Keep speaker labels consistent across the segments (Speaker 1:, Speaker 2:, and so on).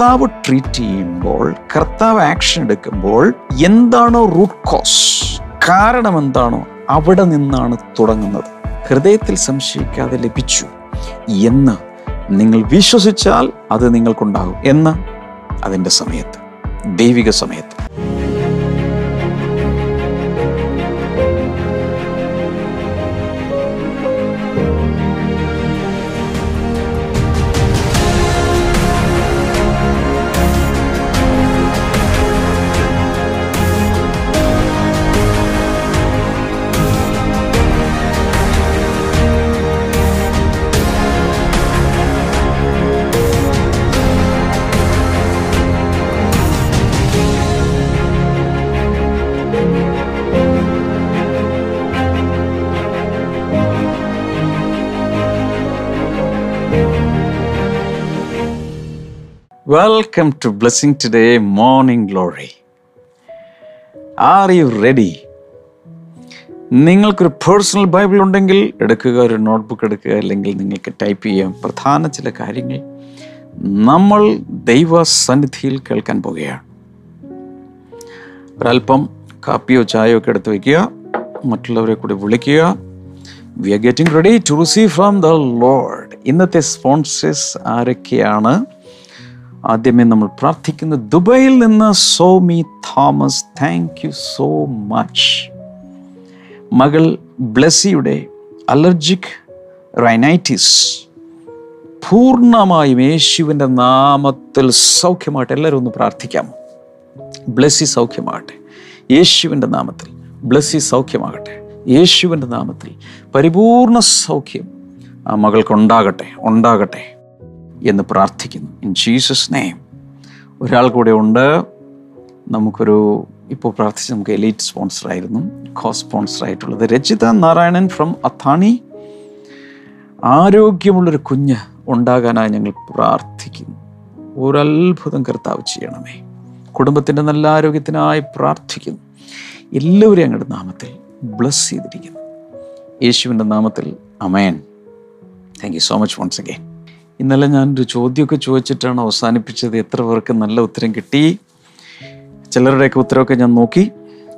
Speaker 1: കർത്താവ് ട്രീറ്റ് ചെയ്യുമ്പോൾ കർത്താവ് ആക്ഷൻ എടുക്കുമ്പോൾ എന്താണോ റൂട്ട് കോസ് കാരണം എന്താണോ അവിടെ നിന്നാണ് തുടങ്ങുന്നത്. ഹൃദയത്തിൽ സംശയിക്കാതെ ലഭിച്ചു. എന്ന് നിങ്ങൾ വിശ്വസിച്ചാൽ അത് നിങ്ങൾക്കുണ്ടാകും. എന്ന്? അതിന്റെ സമയത്ത്. ദൈവിക സമയത്ത്. Welcome to Blessing Today morning glory are you ready നിങ്ങൾക്കൊരു പേഴ്സണൽ ബൈബിൾ ഉണ്ടെങ്കിൽ എടുക്കുക ഒരു നോട്ട്ബുക്ക് എടുക്കുക അല്ലെങ്കിൽ നിങ്ങൾക്ക് ടൈപ്പ് ചെയ്യാം. പ്രധാന ചില കാര്യങ്ങൾ നമ്മൾ ദൈവ സന്നിധിയിൽ കേൾക്കാൻ പോകുകയാണ്. ഒരല്പം കാപ്പിയോ ചായയോ ഒക്കെ എടുത്ത് വയ്ക്കുക മറ്റുള്ളവരെ കൂടി വിളിക്കുക. We are getting ready to receive from the Lord ഇന്നത്തെ സ്പോൺസേഴ്സ് ആരൊക്കെയാണ്? ആദ്യമേ നമ്മൾ പ്രാർത്ഥിക്കുന്ന ദുബൈയിൽ നിന്ന് Somi Thomas thank you so much മകൾ ബ്ലെസിയുടെ അലർജിക് റൈനൈറ്റിസ് പൂർണമായും യേശുവിന്റെ നാമത്തിൽ സൗഖ്യമായിട്ട് എല്ലാവരും ഒന്ന് പ്രാർത്ഥിക്കാമോ ബ്ലെസ്സി സൗഖ്യമാകട്ടെ. യേശുവിന്റെ നാമത്തിൽ ബ്ലെസ്സി സൗഖ്യമാകട്ടെ. യേശുവിന്റെ നാമത്തിൽ പരിപൂർണ സൗഖ്യം ആ മകൾക്ക് ഉണ്ടാകട്ടെ ഉണ്ടാകട്ടെ. എന്ന് പ്രാർത്ഥിക്കുന്നു. ഇൻ ജീസസ് നെയിം ഒരാൾ കൂടെ ഉണ്ട്. നമുക്കൊരു ഇപ്പോൾ പ്രാർത്ഥിച്ച് നമുക്ക് എലീറ്റ് സ്പോൺസറായിരുന്നു കോ സ്പോൺസർ ആയിട്ടുള്ളത് രചിത നാരായണൻ ഫ്രം അത്താണി ആരോഗ്യമുള്ളൊരു കുഞ്ഞ് ഉണ്ടാകാനായി ഞങ്ങൾ പ്രാർത്ഥിക്കുന്നു. ഒരത്ഭുതം കർത്താവ് ചെയ്യണമേ. കുടുംബത്തിന്റെ നല്ല ആരോഗ്യത്തിനായി പ്രാർത്ഥിക്കുന്നു. എല്ലാവരെയും ഞങ്ങളുടെ നാമത്തിൽ ബ്ലസ് ചെയ്തിരിക്കുന്നു. യേശുവിന്റെ നാമത്തിൽ amen thank you so much once again ഇന്നലെ ഞാനൊരു ചോദ്യമൊക്കെ ചോദിച്ചിട്ടാണ് അവസാനിപ്പിച്ചത്. എത്ര പേർക്ക് നല്ല ഉത്തരം കിട്ടി? ചിലരുടെയൊക്കെ ഉത്തരവൊക്കെ ഞാൻ നോക്കി.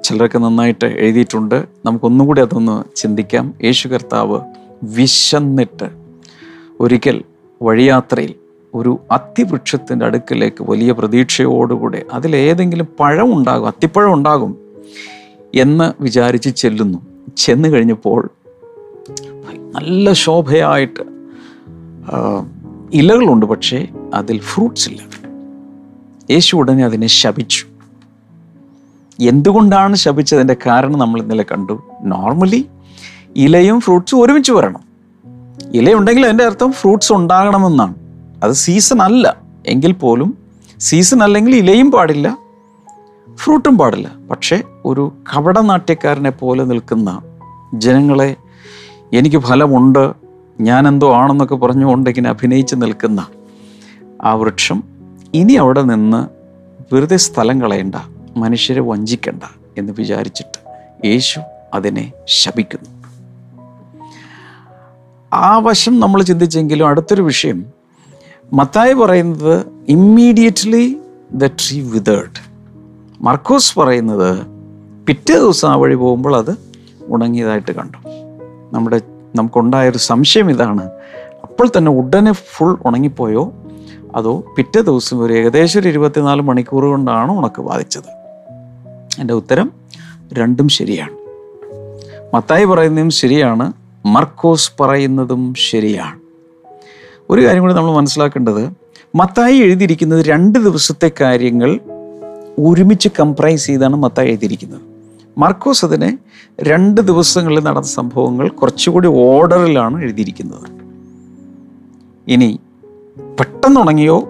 Speaker 1: ചിലരൊക്കെ നന്നായിട്ട് എഴുതിയിട്ടുണ്ട്. നമുക്കൊന്നും കൂടി അതൊന്ന് ചിന്തിക്കാം. യേശു കർത്താവ് വിശന്നിട്ട് ഒരിക്കൽ വഴിയാത്രയിൽ ഒരു അത്തിവൃക്ഷത്തിന്റെ അടുക്കിലേക്ക് വലിയ പ്രതീക്ഷയോടുകൂടെ അതിലേതെങ്കിലും പഴം ഉണ്ടാകും അത്തിപ്പഴം ഉണ്ടാകും എന്ന് വിചാരിച്ച് ചെല്ലുന്നു. ചെന്ന് കഴിഞ്ഞപ്പോൾ നല്ല ശോഭയായിട്ട് ഇലകളുണ്ട് പക്ഷേ അതിൽ ഫ്രൂട്ട്സ് ഇല്ല. യേശു ഉടനെ അതിനെ ശപിച്ചു. എന്തുകൊണ്ടാണ് ശപിച്ചതിന്റെ കാരണം നമ്മൾ ഇന്നലെ കണ്ടു. നോർമലി ഇലയും ഫ്രൂട്ട്സും ഒരുമിച്ച് വരണം. ഇലയുണ്ടെങ്കിൽ അതിന്റെ അർത്ഥം ഫ്രൂട്ട്സ് ഉണ്ടാകണമെന്നാണ്. അത് സീസൺ അല്ല. എങ്കിൽ പോലും സീസൺ അല്ലെങ്കിൽ ഇലയും പാടില്ല ഫ്രൂട്ടും പാടില്ല. പക്ഷേ ഒരു കപടനാട്യക്കാരനെ പോലെ നിൽക്കുന്ന ജനങ്ങളെ എനിക്ക് ഫലമുണ്ട് ഞാൻ എന്തോ ആണെന്നൊക്കെ പറഞ്ഞുകൊണ്ട് അഭിനയിച്ച് നിൽക്കുന്ന ആ വൃക്ഷം ഇനി അവിടെ നിന്ന് വെറുതെ സ്ഥലം കളയണ്ട മനുഷ്യരെ വഞ്ചിക്കണ്ട എന്ന് വിചാരിച്ചിട്ട് യേശു അതിനെ ശപിക്കുന്നു. ആ വശം നമ്മൾ ചിന്തിച്ചെങ്കിലും അടുത്തൊരു വിഷയം. മത്തായി പറയുന്നത് immediately the tree withered Markose പറയുന്നത് പിറ്റേ ദിവസം ആ വഴി പോകുമ്പോൾ അത് ഉണങ്ങിയതായിട്ട് കണ്ടു. നമ്മുടെ നമുക്കുണ്ടായൊരു സംശയം ഇതാണ്. അപ്പോൾ തന്നെ ഉടനെ ഫുൾ ഉണങ്ങിപ്പോയോ? അതോ പിറ്റേ ദിവസം ഒരു ഏകദേശം ഒരു ഇരുപത്തിനാല് മണിക്കൂർ കൊണ്ടാണ് ഉണക്ക് ബാധിച്ചത്? എന്റെ ഉത്തരം രണ്ടും ശരിയാണ്. മത്തായി പറയുന്നതും ശരിയാണ് മർക്കോസ് പറയുന്നതും ശരിയാണ്. ഒരു കാര്യം കൂടി നമ്മൾ മനസ്സിലാക്കേണ്ടത് മത്തായി എഴുതിയിരിക്കുന്നത് രണ്ട് ദിവസത്തെ കാര്യങ്ങൾ ഒരുമിച്ച് കംപ്രൈസ് ചെയ്താണ് മത്തായി എഴുതിയിരിക്കുന്നത്. മർക്കോസ് അതിനെ രണ്ട് ദിവസങ്ങളിൽ നടന്ന സംഭവങ്ങൾ കുറച്ചുകൂടി ഓർഡറിലാണ് എഴുതിയിരിക്കുന്നത്. ഇനി പെട്ടെന്ന് ഉണങ്ങിയോ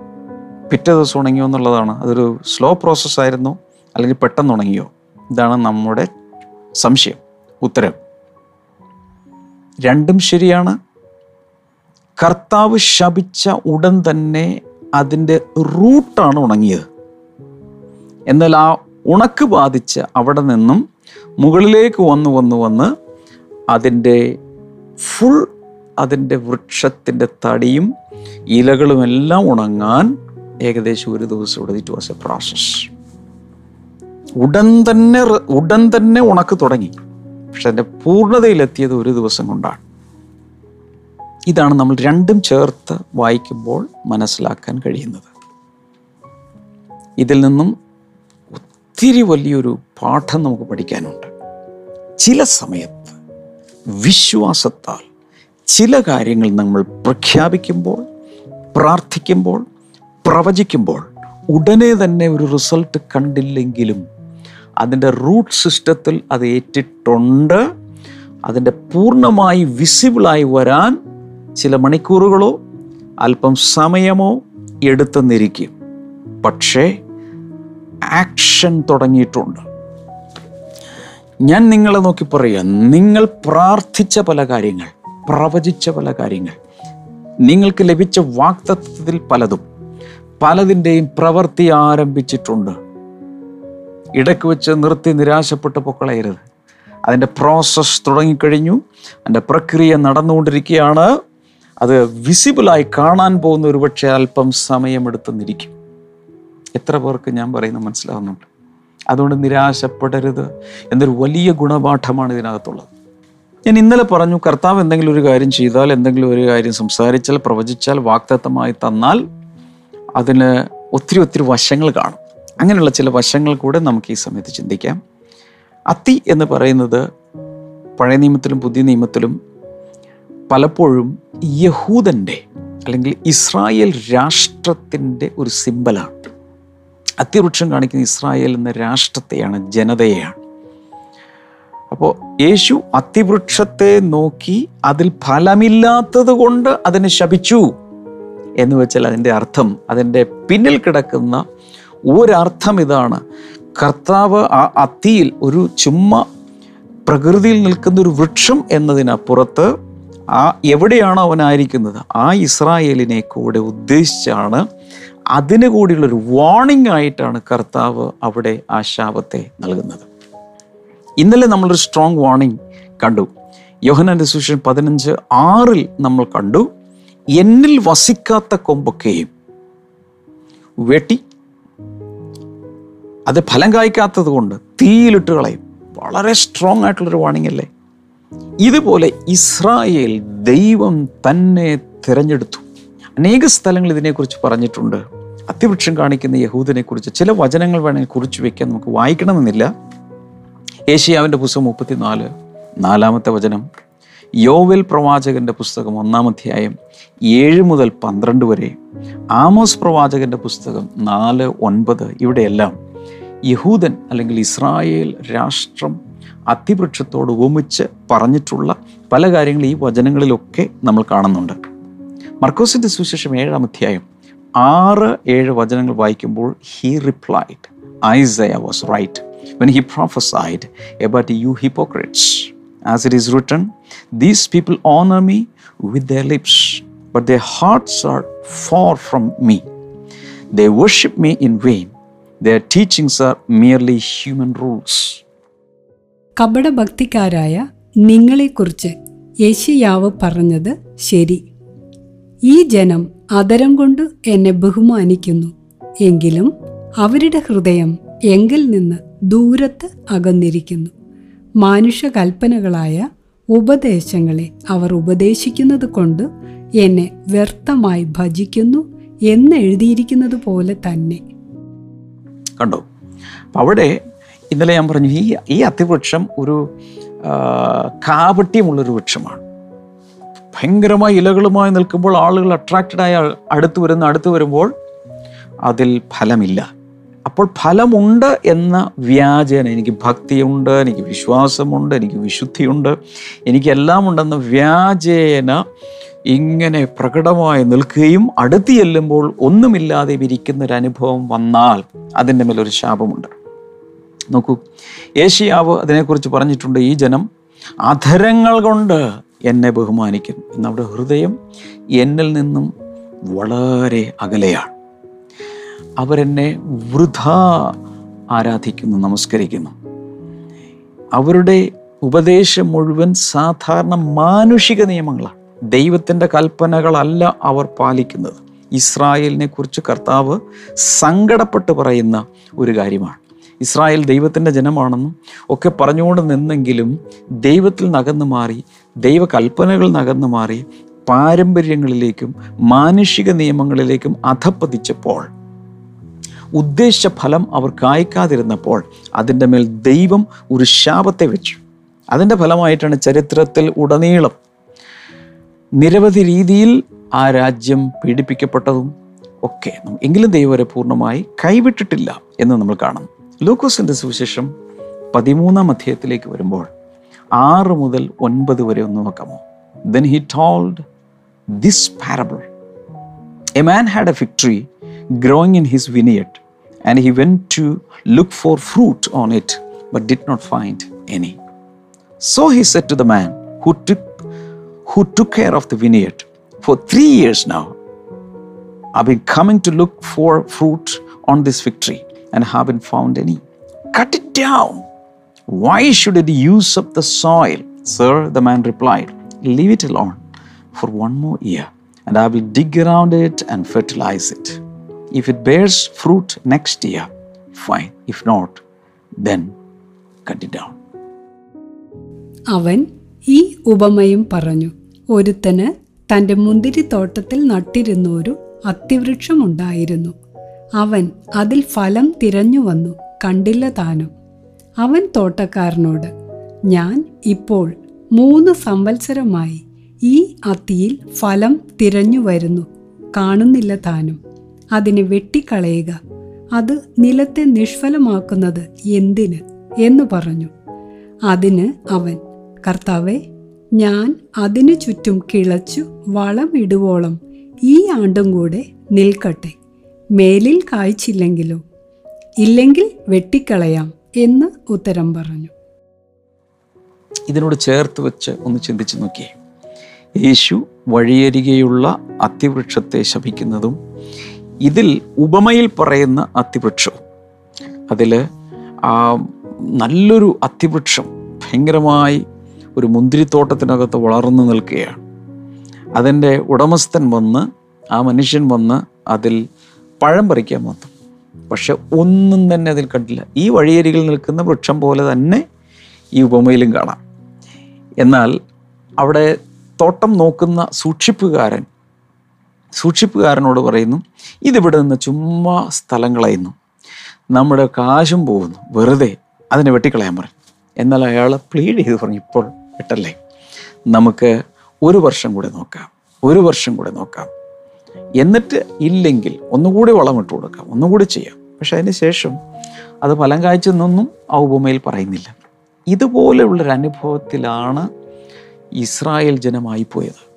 Speaker 1: പിറ്റേ ദിവസം ഉണങ്ങിയോ എന്നുള്ളതാണ്. അതൊരു സ്ലോ പ്രോസസ്സ് ആയിരുന്നു. അല്ലെങ്കിൽ പെട്ടെന്ന് ഉണങ്ങിയോ ഇതാണ് നമ്മുടെ സംശയം ഉത്തരം. രണ്ടും ശരിയാണ്. കർത്താവ് ശപിച്ച ഉടൻ തന്നെ അതിന്റെ റൂട്ടാണ് ഉണങ്ങിയത്. എന്നാൽ ആ ഉണക്ക് ബാധിച്ച് അവിടെ നിന്നും മുകളിലേക്ക് വന്ന് വന്ന് വന്ന് അതിന്റെ ഫുൾ അതിന്റെ വൃക്ഷത്തിന്റെ തടിയും ഇലകളും എല്ലാം ഉണങ്ങാൻ ഏകദേശം ഒരു ദിവസം എടുത്ത് ഇറ്റ് വാസ് എ പ്രോസസ് ഉടൻ തന്നെ ഉടൻ തന്നെ ഉണക്ക് തുടങ്ങി. പക്ഷെ അതിന്റെ പൂർണതയിലെത്തിയത് ഒരു ദിവസം കൊണ്ടാണ്. ഇതാണ് നമ്മൾ രണ്ടും ചേർത്ത് വായിക്കുമ്പോൾ മനസ്സിലാക്കാൻ കഴിയുന്നത്. ഇതിൽ നിന്നും ഒത്തിരി വലിയൊരു പാഠം നമുക്ക് പഠിക്കാനുണ്ട്. ചില സമയത്ത് വിശ്വാസത്താൽ ചില കാര്യങ്ങൾ നമ്മൾ പ്രഖ്യാപിക്കുമ്പോൾ പ്രാർത്ഥിക്കുമ്പോൾ പ്രവചിക്കുമ്പോൾ ഉടനെ തന്നെ ഒരു റിസൾട്ട് കണ്ടില്ലെങ്കിലും അതിന്റെ റൂട്ട് സിസ്റ്റത്തിൽ അത് ഏറ്റിട്ടുണ്ട്. അതിന്റെ പൂർണമായി വിസിബിളായി വരാൻ ചില മണിക്കൂറുകളോ അല്പം സമയമോ എടുത്തെന്നിരിക്കും പക്ഷേ ആക്ഷൻ തുടങ്ങിയിട്ടുണ്ട്. ഞാൻ നിങ്ങളെ നോക്കി പറയുക നിങ്ങൾ പ്രാർത്ഥിച്ച പല കാര്യങ്ങൾ പ്രവചിച്ച പല കാര്യങ്ങൾ നിങ്ങൾക്ക് ലഭിച്ച വാക്തത്വത്തിൽ പലതും പലതിന്റെയും പ്രവൃത്തി ആരംഭിച്ചിട്ടുണ്ട്. ഇടയ്ക്ക് വെച്ച് നിർത്തി നിരാശപ്പെട്ട് പൊക്കളയരുത്. അതിന്റെ പ്രോസസ്സ് തുടങ്ങിക്കഴിഞ്ഞു അതിന്റെ പ്രക്രിയ നടന്നുകൊണ്ടിരിക്കുകയാണ്. അത് വിസിബിളായി കാണാൻ പോകുന്ന ഒരുപക്ഷെ അല്പം സമയമെടുത്തെന്നിരിക്കും എത്ര പേർക്ക് ഞാൻ പറയുന്നത് മനസ്സിലാവുന്നുണ്ട്. അതുകൊണ്ട് നിരാശപ്പെടരുത്. എന്നൊരു വലിയ ഗുണപാഠമാണ് ഇതിനകത്തുള്ളത്. ഞാൻ ഇന്നലെ പറഞ്ഞു കർത്താവ് എന്തെങ്കിലും ഒരു കാര്യം ചെയ്താൽ എന്തെങ്കിലും ഒരു കാര്യം സംസാരിച്ചാൽ പ്രവചിച്ചാൽ വാക്തത്വമായി തന്നാൽ അതിന് ഒത്തിരി ഒത്തിരി വശങ്ങൾ കാണും. അങ്ങനെയുള്ള ചില വശങ്ങൾ കൂടെ നമുക്ക് ഈ സമയത്ത് ചിന്തിക്കാം. അത്തി എന്ന് പറയുന്നത് പഴയ നിയമത്തിലും പുതിയ നിയമത്തിലും പലപ്പോഴും യഹൂദന്റെ അല്ലെങ്കിൽ ഇസ്രായേൽ രാഷ്ട്രത്തിന്റെ ഒരു സിമ്പലാണ്. അത്തിവൃക്ഷം കാണിക്കുന്ന ഇസ്രായേൽ എന്ന രാഷ്ട്രത്തെയാണ് ജനതയെയാണ്. അപ്പോൾ യേശു അതിവൃക്ഷത്തെ നോക്കി അതിൽ ഫലമില്ലാത്തത് കൊണ്ട് അതിനെ ശപിച്ചു എന്ന് വെച്ചാൽ അതിന്റെ അർത്ഥം അതിന്റെ പിന്നിൽ കിടക്കുന്ന ഒരർത്ഥം ഇതാണ്. കർത്താവ് ആ അത്തിയിൽ ഒരു ചുമ്മ പ്രകൃതിയിൽ നിൽക്കുന്ന ഒരു വൃക്ഷം എന്നതിനപ്പുറത്ത് ആ എവിടെയാണോ അവനായിരിക്കുന്നത്? ആ ഇസ്രായേലിനെ കൂടെ ഉദ്ദേശിച്ചാണ് അതിന് കൂടിയുള്ളൊരു വാർണിംഗ് ആയിട്ടാണ് കർത്താവ് അവിടെ ആ ശാപത്തെ നൽകുന്നത്. ഇന്നലെ നമ്മളൊരു സ്ട്രോങ് വാർണിംഗ് കണ്ടു. യോഹനാന്റെ സുവിശേഷം പതിനഞ്ച് ആറിൽ നമ്മൾ കണ്ടു. എന്നിൽ വസിക്കാത്ത കൊമ്പൊക്കെയും വെട്ടി അത് ഫലം കായ്ക്കാത്തത് കൊണ്ട് തീയിലിട്ട് കളയും. വളരെ സ്ട്രോങ് ആയിട്ടുള്ളൊരു വാണിംഗ് അല്ലേ? ഇതുപോലെ ഇസ്രായേൽ ദൈവം തന്നെ തിരഞ്ഞെടുത്തു. അനേക സ്ഥലങ്ങൾ ഇതിനെക്കുറിച്ച് പറഞ്ഞിട്ടുണ്ട്. അത്യവൃക്ഷം കാണിക്കുന്ന യഹൂദനെ കുറിച്ച് ചില വചനങ്ങൾ വേണമെങ്കിൽ കുറിച്ച് വെക്കാൻ നമുക്ക് വായിക്കണമെന്നില്ല. ഏഷ്യാവിന്റെ പുസ്തകം മുപ്പത്തിനാല് നാലാമത്തെ വചനം. യോവൽ പ്രവാചകന്റെ പുസ്തകം ഒന്നാം അധ്യായം ഏഴ് മുതൽ പന്ത്രണ്ട് വരെ. ആമോസ് പ്രവാചകന്റെ പുസ്തകം നാല് ഒൻപത് ഇവിടെയെല്ലാം യഹൂദൻ അല്ലെങ്കിൽ ഇസ്രായേൽ രാഷ്ട്രം അത്തിവൃക്ഷത്തോട് ഉപമിച്ച് പറഞ്ഞിട്ടുള്ള പല കാര്യങ്ങളും ഈ വചനങ്ങളിലൊക്കെ നമ്മൾ കാണുന്നുണ്ട്. മർക്കോസിന്റെ സുവിശേഷം ഏഴാം അധ്യായം ആറ് ഏഴ് വചനങ്ങൾ വായിക്കുമ്പോൾ he replied Isaiah was right when he prophesied about you hypocrites. As it is written, These people honor me with their lips, but their hearts are far from me. They worship me in vain. Their teachings are merely human rules.
Speaker 2: കപടഭക്തിക്കാരായ നിങ്ങളെക്കുറിച്ച് യേശയ്യാവ് പറഞ്ഞത് ശരി ഈ ജനം അതരം കൊണ്ട് എന്നെ ബഹുമാനിക്കുന്നു. എങ്കിലും അവരുടെ ഹൃദയം എങ്കിൽ നിന്ന് ദൂരത്ത് അകന്നിരിക്കുന്നു. മാനുഷകൽപ്പനകളായ ഉപദേശങ്ങളെ അവർ ഉപദേശിക്കുന്നത് കൊണ്ട് എന്നെ വ്യർത്ഥമായി ഭജിക്കുന്നു എന്ന് എഴുതിയിരിക്കുന്നത് പോലെ തന്നെ.
Speaker 1: കണ്ടോ? അവിടെ ഇന്നലെ ഞാൻ പറഞ്ഞു ഈ ഈ അത്തിവൃക്ഷം ഒരു കാപട്യമുള്ളൊരു വൃക്ഷമാണ്. ഭയങ്കരമായ ഇലകളുമായി നിൽക്കുമ്പോൾ ആളുകൾ അട്രാക്റ്റഡ് ആയ അടുത്ത് വരുന്ന അടുത്ത് വരുമ്പോൾ അതിൽ ഫലമില്ല. അപ്പോൾ ഫലമുണ്ട് എന്ന വ്യാജേന എനിക്ക് ഭക്തിയുണ്ട് എനിക്ക് വിശ്വാസമുണ്ട് എനിക്ക് വിശുദ്ധിയുണ്ട് എനിക്കെല്ലാം ഉണ്ടെന്ന വ്യാജേന ഇങ്ങനെ പ്രകടമായി നിൽക്കുകയും അടുത്ത് ചെല്ലുമ്പോൾ ഒന്നുമില്ലാതെ ഇരിക്കുന്ന ഒരു അനുഭവം വന്നാൽ അതിന്റെ മേലൊരു ശാപമുണ്ട്. നോക്കൂ ഏഷ്യാവ് അതിനെക്കുറിച്ച് പറഞ്ഞിട്ടുണ്ട് ഈ ജനം അധരങ്ങൾ കൊണ്ട് എന്നെ ബഹുമാനിക്കും എന്നവരുടെ ഹൃദയം എന്നിൽ നിന്നും വളരെ അകലെയാണ്. അവരെന്നെ വൃഥ ആരാധിക്കുന്നു നമസ്കരിക്കുന്നു. അവരുടെ ഉപദേശം മുഴുവൻ സാധാരണ മാനുഷിക നിയമങ്ങളാണ്. ദൈവത്തിന്റെ കൽപ്പനകളല്ല അവർ പാലിക്കുന്നത്. ഇസ്രായേലിനെ കുറിച്ച് കർത്താവ് സങ്കടപ്പെട്ട് പറയുന്ന ഒരു കാര്യമാണ്. ഇസ്രായേൽ ദൈവത്തിന്റെ ജനമാണെന്നും ഒക്കെ പറഞ്ഞുകൊണ്ട് നിന്നെങ്കിലും ദൈവത്തിൽ നകന്നു മാറി ദൈവകൽപ്പനകൾ നകർന്നു മാറി പാരമ്പര്യങ്ങളിലേക്കും മാനുഷിക നിയമങ്ങളിലേക്കും അധപ്പതിച്ചപ്പോൾ ഉദ്ദേശ ഫലം അവർ കായ്ക്കാതിരുന്നപ്പോൾ അതിന്റെ മേൽ ദൈവം ഒരു ശാപത്തെ വെച്ചു. അതിന്റെ ഫലമായിട്ടാണ് ചരിത്രത്തിൽ ഉടനീളം നിരവധി രീതിയിൽ ആ രാജ്യം പീഡിപ്പിക്കപ്പെട്ടതും ഒക്കെ. എങ്കിലും ദൈവം അവരെ പൂർണമായി കൈവിട്ടിട്ടില്ല എന്ന് നമ്മൾ കാണുന്നു. ലൂക്കോസിന്റെ സുവിശേഷം പതിമൂന്നാം അധ്യായത്തിലേക്ക് വരുമ്പോൾ ആറ് മുതൽ ഒൻപത് വരെ ഒന്ന് നോക്കാമോ then he told this parable a man had a fig tree growing in his vineyard, and he went to look for fruit on it, but did not find any. So he said to the man who took, who took care of the vineyard, For three years now, I've been coming to look for fruit on this fig tree and haven't found any. Cut it down. Why should it use up the soil? Sir, the man replied, Leave it alone for one more year, and I will dig around it and fertilize it. If it bears fruit next year, fine. If not, then cut it down.
Speaker 2: അവൻ ഈ ഉപമയും പറഞ്ഞു ഒരുത്തന് തന്റെ മുന്തിരിത്തോട്ടത്തിൽ നട്ടിരുന്ന ഒരു അത്തിവൃക്ഷമുണ്ടായിരുന്നു അവൻ അതിൽ ഫലം തിരഞ്ഞു വന്നു കണ്ടില്ല താനും അവൻ തോട്ടക്കാരനോട് ഞാൻ ഇപ്പോൾ മൂന്ന് സംവത്സരമായി ഈ അത്തിയിൽ ഫലം തിരഞ്ഞു വരുന്നു. കാണുന്നില്ല താനും. അതിനെ വെട്ടിക്കളയുക. അത് നിലത്തെ നിഷ്ഫലമാക്കുന്നത് എന്തിന്? എന്ന് പറഞ്ഞു. അതിന് അവൻ കർത്താവെ ഞാൻ അതിനു ചുറ്റും കിളച്ചു വളമിടുവോളം ഈ ആണ്ടും കൂടെ നിൽക്കട്ടെ. മേലിൽ കായ്ച്ചില്ലെങ്കിലോ? ഇല്ലെങ്കിൽ വെട്ടിക്കളയാം. എന്ന് ഉത്തരം പറഞ്ഞു.
Speaker 1: ഇതിനോട് ചേർത്ത് വെച്ച് ഒന്ന് ചിന്തിച്ചു നോക്കിയേ. യേശു വഴിയരികെയുള്ള അത്തിവൃക്ഷത്തെ ശപിക്കുന്നതും ഇതിൽ ഉപമയിൽ പറയുന്ന അത്തിവൃക്ഷവും അതിൽ നല്ലൊരു അത്തിവൃക്ഷം ഭയങ്കരമായി ഒരു മുന്തിരിത്തോട്ടത്തിനകത്ത് വളർന്നു നിൽക്കുകയാണ്. അതിന്റെ ഉടമസ്ഥൻ വന്ന് ആ മനുഷ്യൻ വന്ന് അതിൽ പഴം പറിക്കാൻ വന്നു. പക്ഷെ ഒന്നും തന്നെ അതിൽ കണ്ടില്ല. ഈ വഴിയരികിൽ നിൽക്കുന്ന വൃക്ഷം പോലെ തന്നെ ഈ ഉപമയിലും കാണാം. എന്നാൽ അവിടെ തോട്ടം നോക്കുന്ന സൂക്ഷിപ്പുകാരൻ സൂക്ഷിപ്പുകാരനോട് പറയുന്നു ഇതിവിടെ നിന്ന് ചുമ്മാ സ്ഥലം നമ്മുടെ കാശും പോകുന്നു. വെറുതെ അതിനെ വെട്ടിക്കളയാൻ പറയും എന്നാൽ അയാൾ പ്ലീഡ് ചെയ്ത് പറഞ്ഞു ഇപ്പോൾ വെട്ടല്ലേ? നമുക്ക് ഒരു വർഷം കൂടെ നോക്കാം. ഒരു വർഷം കൂടെ നോക്കാം. എന്നിട്ട് ഇല്ലെങ്കിൽ ഒന്നുകൂടി വളമിട്ട് കൊടുക്കാം. ഒന്നുകൂടി ചെയ്യാം. പക്ഷെ അതിന് ശേഷം അത് ഫലം കാഴ്ചെന്നൊന്നും ആ ഉപമയിൽ പറയുന്നില്ല. ഇതുപോലെയുള്ളൊരു അനുഭവത്തിലാണ് ഇസ്രായേൽ ജനമായി പോയത്.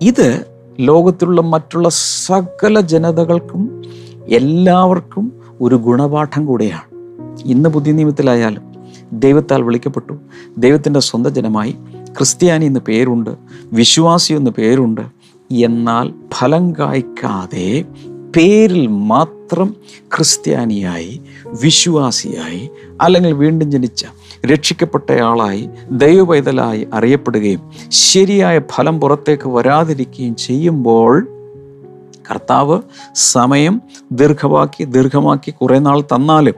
Speaker 1: ഇത് ലോകത്തിലുള്ള മറ്റുള്ള സകല ജനതകൾക്കും എല്ലാവർക്കും ഒരു ഗുണപാഠം കൂടെയാണ്. ഇന്ന് പുതിയ നിയമത്തിലായാലും ദൈവത്താൽ വിളിക്കപ്പെട്ടു. ദൈവത്തിന്റെ സ്വന്തം ജനമായി ക്രിസ്ത്യാനി എന്ന് പേരുണ്ട് വിശ്വാസി എന്ന് പേരുണ്ട്. എന്നാൽ ഫലം കായ്ക്കാതെ പേരിൽ മാത്രം ക്രിസ്ത്യാനിയായി വിശ്വാസിയായി അല്ലെങ്കിൽ വീണ്ടും ജനിച്ച രക്ഷിക്കപ്പെട്ടയാളായി ദൈവപൈതലായി അറിയപ്പെടുകയും ശരിയായ ഫലം പുറത്തേക്ക് വരാതിരിക്കുകയും ചെയ്യുമ്പോൾ കർത്താവ് സമയം ദീർഘമാക്കി ദീർഘമാക്കി കുറേ നാൾ തന്നാലും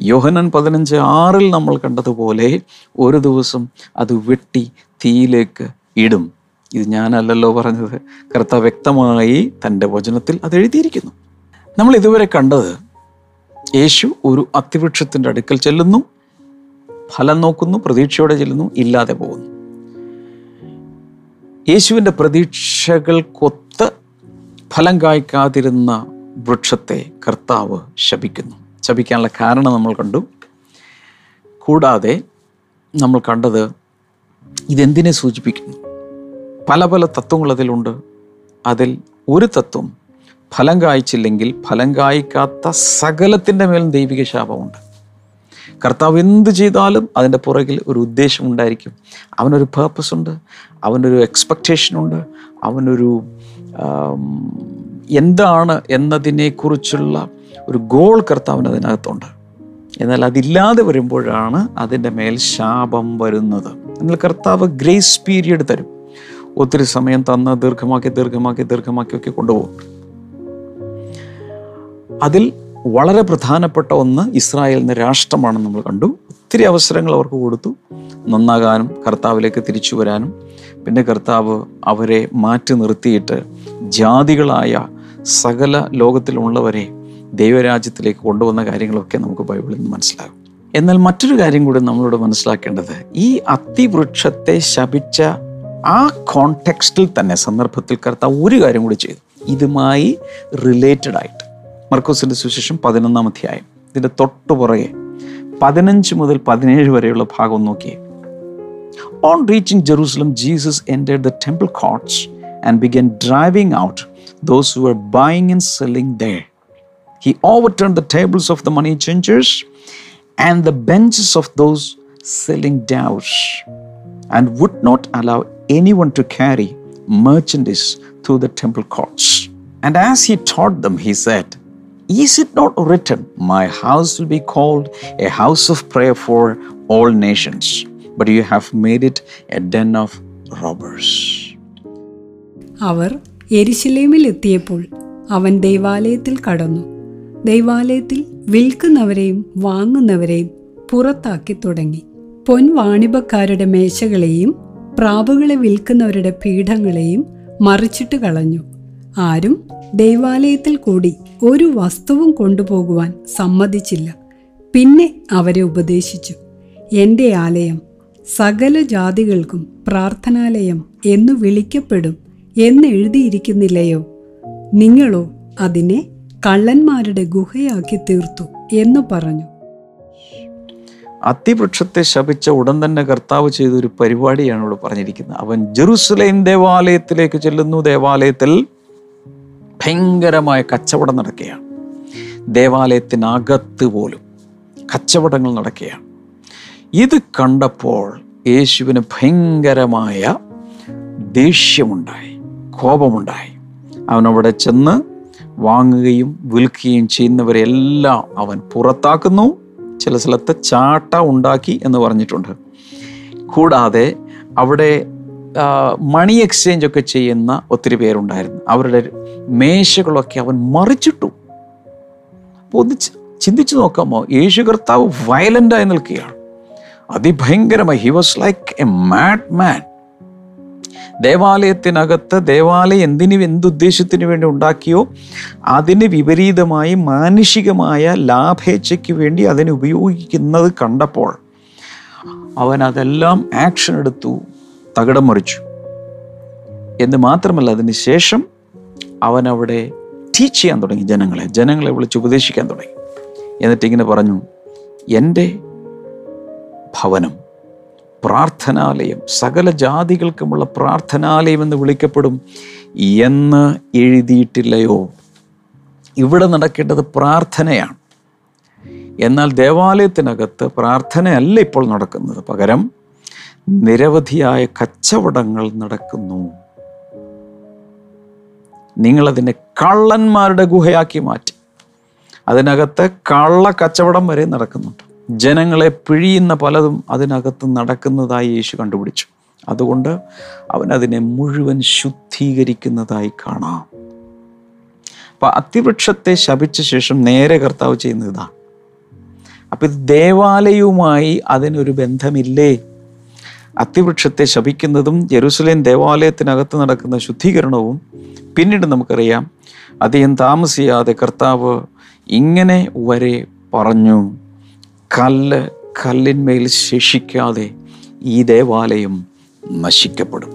Speaker 1: യോഹനൻ പതിനഞ്ച് ആറിൽ നമ്മൾ കണ്ടതുപോലെ ഒരു ദിവസം അത് വെട്ടി തീയിലേക്ക് ഇടും. ഇത് ഞാനല്ലല്ലോ പറഞ്ഞത്. കർത്താവ് വ്യക്തമായി തന്റെ വചനത്തിൽ അത് എഴുതിയിരിക്കുന്നു. നമ്മൾ ഇതുവരെ കണ്ടത് യേശു ഒരു അത്തിവൃക്ഷത്തിന്റെ അടുക്കൽ ചെല്ലുന്നു ഫലം നോക്കുന്നു പ്രതീക്ഷയോടെ ചെല്ലുന്നു ഇല്ലാതെ പോകുന്നു. യേശുവിന്റെ പ്രതീക്ഷകൾക്കൊത്ത് ഫലം കായ്ക്കാതിരുന്ന വൃക്ഷത്തെ കർത്താവ് ശപിക്കുന്നു. ശപിക്കാനുള്ള കാരണം നമ്മൾ കണ്ടു. കൂടാതെ നമ്മൾ കണ്ടത് ഇതെന്തിനെ സൂചിപ്പിക്കുന്നു? പല പല തത്വങ്ങൾ അതിലുണ്ട്. അതിൽ ഒരു തത്വം ഫലം കായ്ച്ചില്ലെങ്കിൽ ഫലം കായ്ക്കാത്ത സകലത്തിന്റെ മേലും ദൈവിക ശാപമുണ്ട്. കർത്താവ് എന്ത് ചെയ്താലും അതിന്റെ പുറകിൽ ഒരു ഉദ്ദേശം ഉണ്ടായിരിക്കും. അവനൊരു പേർപ്പസ് ഉണ്ട് അവനൊരു എക്സ്പെക്റ്റേഷൻ ഉണ്ട് അവനൊരു എന്താണ് എന്നതിനെക്കുറിച്ചുള്ള ഒരു ഗോൾ കർത്താവിന് അതിനകത്തുണ്ട്. എന്നാൽ അതില്ലാതെ വരുമ്പോഴാണ് അതിന്റെ മേൽ ശാപം വരുന്നത്. എന്നാൽ കർത്താവ് ഗ്രേസ് പീരിയഡ് തരും. ഒത്തിരി സമയം തന്ന് ദീർഘമാക്കി ദീർഘമാക്കി ദീർഘമാക്കി ഒക്കെ കൊണ്ടുപോകും. അതിൽ വളരെ പ്രധാനപ്പെട്ട ഒന്ന് ഇസ്രായേൽ എന്ന രാഷ്ട്രമാണെന്ന് നമ്മൾ കണ്ടു. ഒത്തിരി അവസരങ്ങൾ അവർക്ക് കൊടുത്തു. നന്നാകാനും കർത്താവിലേക്ക് തിരിച്ചു വരാനും. പിന്നെ കർത്താവ് അവരെ മാറ്റി നിർത്തിയിട്ട് ജാതികളായ സകല ലോകത്തിലുള്ളവരെ ദൈവരാജ്യത്തിലേക്ക് കൊണ്ടുവന്ന കാര്യങ്ങളൊക്കെ നമുക്ക് ബൈബിളിൽ നിന്ന് മനസ്സിലാകും. എന്നാൽ മറ്റൊരു കാര്യം കൂടി നമ്മളോട് മനസ്സിലാക്കേണ്ടത് ഈ അത്തിവൃക്ഷത്തെ ശപിച്ച ആ കോണ്ടെക്സ്റ്റിൽ തന്നെ സന്ദർഭത്തിൽ കർത്താവ് ഒരു കാര്യം കൂടി ചെയ്തു. ഇതുമായി റിലേറ്റഡ് ആയിട്ട്. മർക്കോസിന്റെ സുവിശേഷം പതിനൊന്നാം അധ്യായം ഇതിന്റെ തൊട്ടു പുറകെ പതിനഞ്ച് മുതൽ പതിനേഴ് വരെയുള്ള ഭാഗം നോക്കിയേ on reaching Jerusalem Jesus entered the temple courts and began driving out those who were buying and selling there. He overturned the tables of the money changers and the benches of those selling doves, and would not allow anyone to carry merchandise through the temple courts. And as he taught them, he said, Is it not written, My house will be called a house of prayer for all nations, but you have made it a den of robbers?
Speaker 2: അവർ എരിശിലേമിൽ എത്തിയപ്പോൾ അവൻ ദൈവാലയത്തിൽ കടന്നു. ദൈവാലയത്തിൽ വിൽക്കുന്നവരെയും വാങ്ങുന്നവരെയും പുറത്താക്കി തുടങ്ങി. പൊൻവാണിഭക്കാരുടെ മേശകളെയും പ്രാവുകളെ വിൽക്കുന്നവരുടെ പീഠങ്ങളെയും മറിച്ചിട്ട് കളഞ്ഞു. ആരും ദൈവാലയത്തിൽ കൂടി ഒരു വസ്തുവും കൊണ്ടുപോകുവാൻ സമ്മതിച്ചില്ല. പിന്നെ അവരെ ഉപദേശിച്ചു. എന്റെ ആലയം സകല ജാതികൾക്കും പ്രാർത്ഥനാലയം എന്നു വിളിക്കപ്പെടും എന്ന് എഴുതിയിരിക്കുന്നില്ലയോ? നിങ്ങളോ അതിനെ കള്ളന്മാരുടെ ഗുഹയാക്കി തീർത്തു എന്ന് പറഞ്ഞു.
Speaker 1: അത്തിവൃക്ഷത്തെ ശപിച്ച ഉടൻ തന്നെ കർത്താവ് ചെയ്ത ഒരു പരിപാടിയാണ് ഇവിടെ പറഞ്ഞിരിക്കുന്നത്. അവൻ ജെറുസലേം ദേവാലയത്തിലേക്ക് ചെല്ലുന്നു. ദേവാലയത്തിൽ ഭയങ്കരമായ കച്ചവടം നടക്കുകയാണ്. ദേവാലയത്തിനകത്ത് പോലും കച്ചവടങ്ങൾ നടക്കുകയാണ്. ഇത് കണ്ടപ്പോൾ യേശുവിന് ഭയങ്കരമായ ദേഷ്യമുണ്ടായി കോപമുണ്ടായി. അവനവിടെ ചെന്ന് വാങ്ങുകയും വിൽക്കുകയും ചെയ്യുന്നവരെല്ലാം അവൻ പുറത്താക്കുന്നു. ചില സ്ഥലത്ത് ചാട്ട ഉണ്ടാക്കി എന്ന് പറഞ്ഞിട്ടുണ്ട്. കൂടാതെ അവിടെ മണി എക്സ്ചേഞ്ച് ഒക്കെ ചെയ്യുന്ന ഒത്തിരി പേരുണ്ടായിരുന്നു. അവരുടെ മേശകളൊക്കെ അവൻ മറിച്ചിട്ടു. അപ്പോൾ ഒന്ന് ചിന്തിച്ചു നോക്കാമോ? യേശു കർത്താവ് വയലന്റായി നിൽക്കുകയാണ്. അതിഭയങ്കരമായി. He was like a mad man ദേവാലയത്തിനകത്ത് ദേവാലയം എന്തിനു എന്തുദ്ദേശത്തിന് വേണ്ടി ഉണ്ടാക്കിയോ? അതിന് വിപരീതമായി മാനുഷികമായ ലാഭേച്ഛയ്ക്ക് വേണ്ടി അതിനെ ഉപയോഗിക്കുന്നത് കണ്ടപ്പോൾ അവൻ അതെല്ലാം ആക്ഷൻ എടുത്തു. തകിടം മറിച്ചു. എന്ന് മാത്രമല്ല അതിന് ശേഷം അവൻ അവിടെ ടീച്ച് ചെയ്യാൻ തുടങ്ങി ജനങ്ങളെ. ജനങ്ങളെ വിളിച്ച് ഉപദേശിക്കാൻ തുടങ്ങി. എന്നിട്ട് ഇങ്ങനെ പറഞ്ഞു എന്റെ ഭവനം പ്രാർത്ഥനാലയം സകല ജാതികൾക്കുമുള്ള പ്രാർത്ഥനാലയം എന്ന് വിളിക്കപ്പെടും എന്ന് എഴുതിയിട്ടില്ലയോ? ഇവിടെ നടക്കേണ്ടത് പ്രാർത്ഥനയാണ്. എന്നാൽ ദേവാലയത്തിനകത്ത് പ്രാർത്ഥനയല്ല ഇപ്പോൾ നടക്കുന്നത്. പകരം നിരവധിയായ കച്ചവടങ്ങൾ നടക്കുന്നു. നിങ്ങളതിനെ കള്ളന്മാരുടെ ഗുഹയാക്കി മാറ്റി. അതിനകത്ത് കള്ള കച്ചവടം വരെ നടക്കുന്നുണ്ട് ജനങ്ങളെ പിഴിയുന്ന പലതും അതിനകത്ത് നടക്കുന്നതായി യേശു കണ്ടുപിടിച്ചു. അതുകൊണ്ട് അവൻ അതിനെ മുഴുവൻ ശുദ്ധീകരിക്കുന്നതായി കാണാം. അപ്പൊ അതിവൃക്ഷത്തെ ശപിച്ച ശേഷം നേരെ കർത്താവ് ചെയ്യുന്നത് ഇതാണ് അപ്പൊ ഇത് ദേവാലയവുമായി അതിനൊരു ബന്ധമില്ലേ? അത്തിവൃക്ഷത്തെ ശപിക്കുന്നതും ജെറുസലേം ദേവാലയത്തിനകത്ത് നടക്കുന്ന ശുദ്ധീകരണവും പിന്നീട് നമുക്കറിയാം അധികം താമസിയാതെ കർത്താവ് ഇങ്ങനെ വരെ പറഞ്ഞു കല്ല് കല്ലിന്മേൽ ശേഷിക്കാതെ ഈ ദേവാലയം നശിക്കപ്പെടും.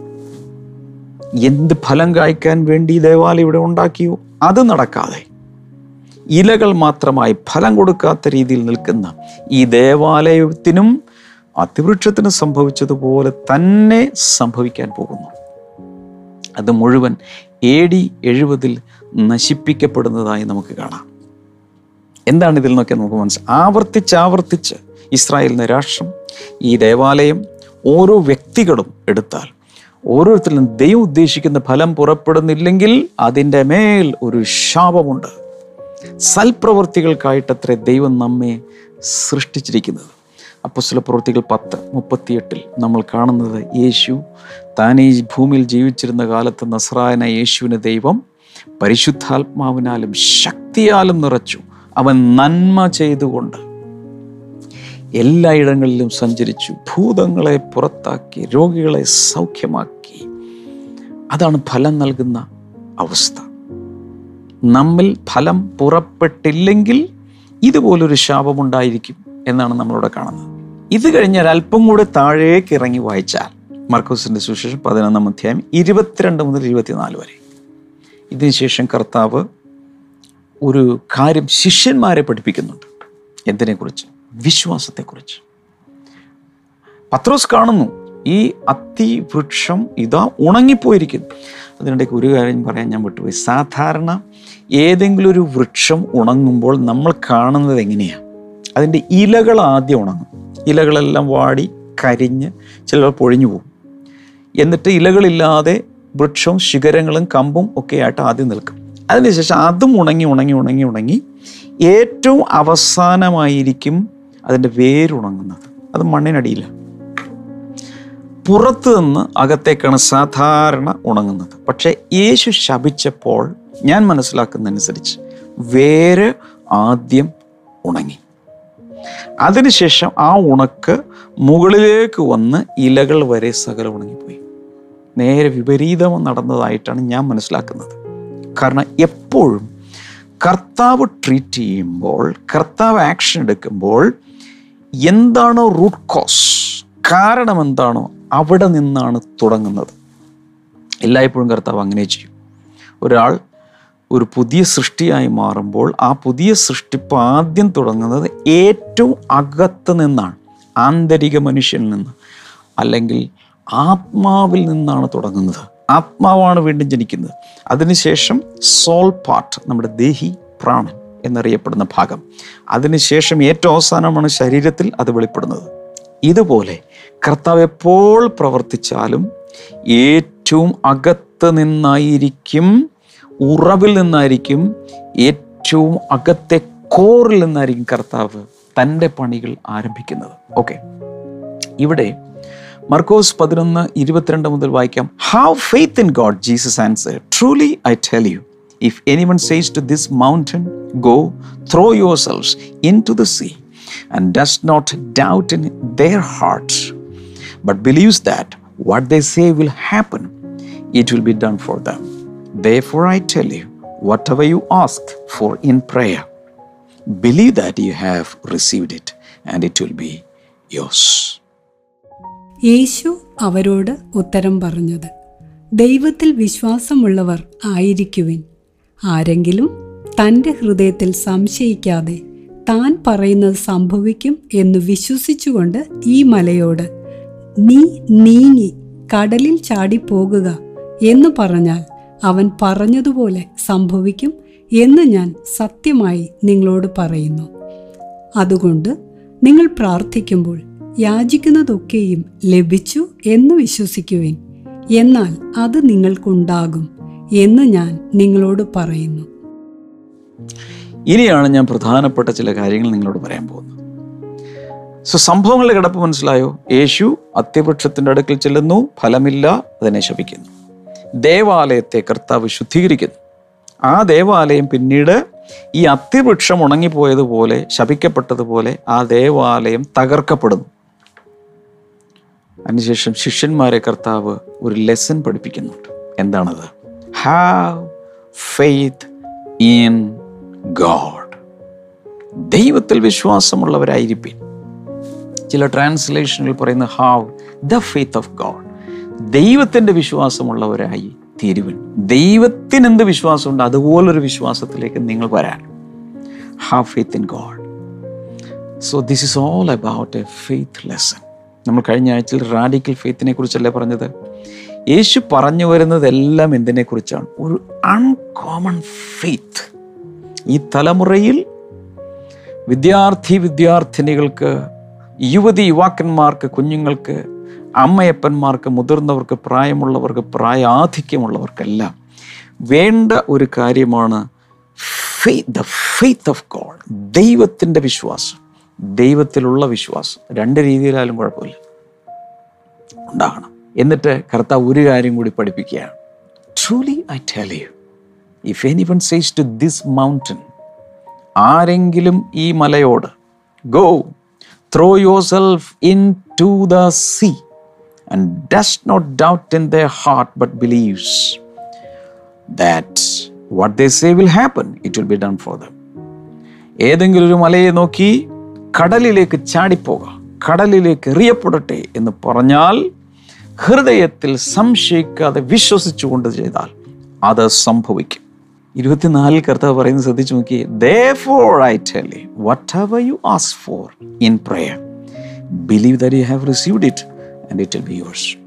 Speaker 1: എന്ത് ഫലം കായ്ക്കാൻ വേണ്ടി ദേവാലയം ഇവിടെ ഉണ്ടാക്കിയോ? അത് നടക്കാതെ. ഇലകൾ മാത്രമായി ഫലം കൊടുക്കാത്ത രീതിയിൽ നിൽക്കുന്ന ഈ ദേവാലയത്തിനും അതിവൃക്ഷത്തിന് സംഭവിച്ചതുപോലെ തന്നെ സംഭവിക്കാൻ പോകുന്നു. അത് മുഴുവൻ എ ഡി എഴുപതിൽ നശിപ്പിക്കപ്പെടുന്നതായി നമുക്ക് കാണാം. എന്താണ് ഇതിൽ നിന്നൊക്കെ നമുക്ക് മനസ്സിലാക്കാം ആവർത്തിച്ച് ആവർത്തിച്ച് ഇസ്രായേൽ രാഷ്ട്രം ഈ ദേവാലയം ഓരോ വ്യക്തികളും എടുത്താൽ ഓരോരുത്തരിലും ദൈവം ഉദ്ദേശിക്കുന്ന ഫലം പുറപ്പെടുന്നില്ലെങ്കിൽ അതിന്റെ മേൽ ഒരു ശാപമുണ്ട്. സൽപ്രവർത്തികൾക്കായിട്ടത്രേ ദൈവം നമ്മെ സൃഷ്ടിച്ചിരിക്കുന്നത്. അപ്പസ്വല പ്രവൃത്തികൾ പത്ത് മുപ്പത്തിയെട്ടിൽ നമ്മൾ കാണുന്നത് യേശു താൻ ഈ ഭൂമിയിൽ ജീവിച്ചിരുന്ന കാലത്ത് നസ്രായന യേശുവിന് ദൈവം പരിശുദ്ധാത്മാവിനാലും ശക്തിയാലും നിറച്ചു. അവൻ നന്മ ചെയ്തുകൊണ്ട് എല്ലായിടങ്ങളിലും സഞ്ചരിച്ചു ഭൂതങ്ങളെ പുറത്താക്കി രോഗികളെ സൗഖ്യമാക്കി. അതാണ് ഫലം നൽകുന്ന അവസ്ഥ. നമ്മിൽ ഫലം പുറപ്പെട്ടില്ലെങ്കിൽ ഇതുപോലൊരു ശാപമുണ്ടായിരിക്കും. എന്നാണ് നമ്മളിവിടെ കാണുന്നത്. ഇത് കഴിഞ്ഞാൽ അല്പം കൂടെ താഴേക്ക് ഇറങ്ങി വായിച്ചാൽ മർക്കോസിന്റെ സുവിശേഷം പതിനൊന്നാം അധ്യായം ഇരുപത്തിരണ്ട് മുതൽ ഇരുപത്തിനാല് വരെ. ഇതിനുശേഷം കർത്താവ് ഒരു കാര്യം ശിഷ്യന്മാരെ പഠിപ്പിക്കുന്നുണ്ട്. എന്തിനെക്കുറിച്ച്? വിശ്വാസത്തെക്കുറിച്ച്. പത്രോസ് കാണുന്നു ഈ അത്തിവൃക്ഷം ഇതാ ഉണങ്ങിപ്പോയിരിക്കുന്നു. അതിനിടയ്ക്ക് ഒരു കാര്യം പറയാൻ ഞാൻ വിട്ടുപോയി. സാധാരണ ഏതെങ്കിലും ഒരു വൃക്ഷം ഉണങ്ങുമ്പോൾ നമ്മൾ കാണുന്നത് എങ്ങനെയാണ് അതിന്റെ ഇലകൾ ആദ്യം ഉണങ്ങും. ഇലകളെല്ലാം വാടി കരിഞ്ഞ് ചിലപ്പോൾ പൊഴിഞ്ഞു പോകും. എന്നിട്ട് ഇലകളില്ലാതെ വൃക്ഷവും ശിഖരങ്ങളും കമ്പും ഒക്കെ ആയിട്ട് ആദ്യം നിൽക്കും. അതിനുശേഷം അതും ഉണങ്ങി ഉണങ്ങി ഉണങ്ങി ഉണങ്ങി ഏറ്റവും അവസാനമായിരിക്കും അതിന്റെ വേരുണങ്ങുന്നത്. അത് മണ്ണിനടിയിലാണ് പുറത്ത് നിന്ന് അകത്തേക്കാണ് സാധാരണ ഉണങ്ങുന്നത്. പക്ഷേ യേശു ശപിച്ചപ്പോൾ ഞാൻ മനസ്സിലാക്കുന്നതനുസരിച്ച് വേര് ആദ്യം ഉണങ്ങി. അതിനുശേഷം ആ ഉണക്ക് മുകളിലേക്ക് വന്ന് ഇലകൾ വരെ സകല ഉണങ്ങിപ്പോയി. നേരെ വിപരീതം നടന്നതായിട്ടാണ് ഞാൻ മനസ്സിലാക്കുന്നത്. കാരണം എപ്പോഴും കർത്താവ് ട്രീറ്റ് ചെയ്യുമ്പോൾ കർത്താവ് ആക്ഷൻ എടുക്കുമ്പോൾ എന്താണോ റൂട്ട് കോസ് കാരണം എന്താണോ അവിടെ നിന്നാണ് തുടങ്ങുന്നത്. എല്ലായ്പ്പോഴും കർത്താവ് അങ്ങനെ ചെയ്യും. ഒരാൾ ഒരു പുതിയ സൃഷ്ടിയായി മാറുമ്പോൾ ആ പുതിയ സൃഷ്ടിപ്പ് ആദ്യം തുടങ്ങുന്നത് ഏറ്റവും അകത്ത് നിന്നാണ് ആന്തരിക മനുഷ്യനിൽ നിന്ന്. അല്ലെങ്കിൽ ആത്മാവിൽ നിന്നാണ് തുടങ്ങുന്നത്. ആത്മാവാണ് വീണ്ടും ജനിക്കുന്നത്. അതിനുശേഷം സോൾ പാർട്ട് നമ്മുടെ ദേഹി പ്രാണൻ എന്നറിയപ്പെടുന്ന ഭാഗം. അതിനുശേഷം ഏറ്റവും അവസാനമാണ് ശരീരത്തിൽ അത് വെളിപ്പെടുന്നത്. ഇതുപോലെ കർത്താവ് എപ്പോൾ പ്രവർത്തിച്ചാലും ഏറ്റവും അകത്ത് നിന്നായിരിക്കും ഉറവിൽ നിന്നായിരിക്കും ഏറ്റവും അകത്തെ കോറിൽ നിന്നായിരിക്കും കർത്താവ് തന്റെ പണികൾ ആരംഭിക്കുന്നത്. ഓക്കെ ഇവിടെ മർക്കോസ് പതിനൊന്ന് ഇരുപത്തിരണ്ട് മുതൽ വായിക്കാം. How faith in God Jesus answer truly I tell you if any one says to this mountain go throw yourselves into the sea and does not doubt in their hearts but believes that what the say will happen it will be done for them. Therefore, I tell you, whatever you ask for in prayer, believe that you have received it and it will be yours.
Speaker 2: Yeshu അവരോട് ഉത്തരം പറഞ്ഞത് ദൈവത്തിൽ വിശ്വാസമുള്ളവർ ആയിരിക്കുവിൻ ആരെങ്കിലും തന്റെ ഹൃദയത്തിൽ സംശയിക്കാതെ താൻ പറയുന്നത് സംഭവിക്കും എന്ന് വിശ്വസിച്ചുകൊണ്ട് ഈ മലയോട് നീ നീങ്ങി കടലിൽ ചാടിപ്പോകുക എന്ന് പറഞ്ഞാൽ അവൻ പറഞ്ഞതുപോലെ സംഭവിക്കും എന്ന് ഞാൻ സത്യമായി നിങ്ങളോട് പറയുന്നു. അതുകൊണ്ട് നിങ്ങൾ പ്രാർത്ഥിക്കുമ്പോൾ യാചിക്കുന്നതൊക്കെയും ലഭിച്ചു എന്ന് വിശ്വസിക്കുവിൻ. എന്നാൽ അത് നിങ്ങൾക്കുണ്ടാകും എന്ന് ഞാൻ നിങ്ങളോട് പറയുന്നു.
Speaker 1: ഇനിയാണ് ഞാൻ പ്രധാനപ്പെട്ട ചില കാര്യങ്ങൾ നിങ്ങളോട് പറയാൻ പോകുന്നത്. സോ സംഭവങ്ങളുടെ കിടപ്പ് മനസ്സിലായോ? യേശു അത്യവൃക്ഷത്തിന്റെ അടുക്കൽ ചെല്ലുന്നു ഫലമില്ല അതിനെ ശപിക്കുന്നു. ദേവാലയത്തെ കർത്താവ് ശുദ്ധീകരിക്കുന്നു. ആ ദേവാലയം പിന്നീട് ഈ അത്തിവൃക്ഷം ഉണങ്ങിപ്പോയതുപോലെ ശപിക്കപ്പെട്ടതുപോലെ ആ ദേവാലയം തകർക്കപ്പെടുന്നു. അതിനുശേഷം ശിഷ്യന്മാരെ കർത്താവ് ഒരു ലെസൺ പഠിപ്പിക്കുന്നുണ്ട്. എന്താണത്? ഹാവ് ഫെയ്ത്ത് ഇൻ ഗാഡ് ദൈവത്തിൽ വിശ്വാസമുള്ളവരായിരിക്കും ചില ട്രാൻസ്ലേഷനിൽ പറയുന്ന have the faith of God ദൈവത്തിന്റെ വിശ്വാസമുള്ളവരായി തീരുവൻ. ദൈവത്തിന് എന്ത് വിശ്വാസമുണ്ട് അതുപോലൊരു വിശ്വാസത്തിലേക്ക് നിങ്ങൾ വരാൻ. Have faith in God so this is all about a faith lesson നമ്മൾ കഴിഞ്ഞ ആഴ്ചയിൽ റാഡിക്കൽ ഫെയ്ത്തിനെ കുറിച്ചല്ലേ പറഞ്ഞത്? യേശു പറഞ്ഞു വരുന്നതെല്ലാം എന്തിനെ കുറിച്ചാണ് ഒരു അൺകോമൺ ഫെയ്ത്ത് ഈ തലമുറയിൽ വിദ്യാർത്ഥി വിദ്യാർത്ഥിനികൾക്ക് യുവതി യുവാക്കന്മാർക്ക് കുഞ്ഞുങ്ങൾക്ക് അമ്മയപ്പന്മാർക്ക് മുതിർന്നവർക്ക് പ്രായമുള്ളവർക്ക് പ്രായാധിക്യമുള്ളവർക്കെല്ലാം വേണ്ട ഒരു കാര്യമാണ് ദ ഫെയ്ത്ത് ഓഫ് ഗോഡ് ദൈവത്തിന്റെ വിശ്വാസം. ദൈവത്തിലുള്ള വിശ്വാസം. രണ്ട് രീതിയിലായാലും കുഴപ്പമില്ല. ഉണ്ടാകണം. എന്നിട്ട് കർത്താവ് ഒരു കാര്യം കൂടി പഠിപ്പിക്കുകയാണ്. Truly I tell you if any one says to this mountain ആരെങ്കിലും ഈ മലയോട് go throw yourself into the sea and does not doubt in their heart but believes that what they say will happen, it will be done for them. ഏതെങ്കിലും ഒരു മലയെ നോക്കി കടലിലേക്ക് ചാടിപ്പോക കടലിലേക്ക് എറിയപ്പെടട്ടെ എന്ന് പറഞ്ഞാൽ ഹൃദയത്തിൽ സംശയിക്കാതെ വിശ്വസിച്ചുകൊണ്ട് ചെയ്താൽ അത് സംഭവിക്കും ഇരുപത്തിനാലിൽ കർത്താവ് പറയുന്നത് ശ്രദ്ധിച്ചു നോക്കി tell you, whatever you ask for in prayer, believe that you have received it and it be yours.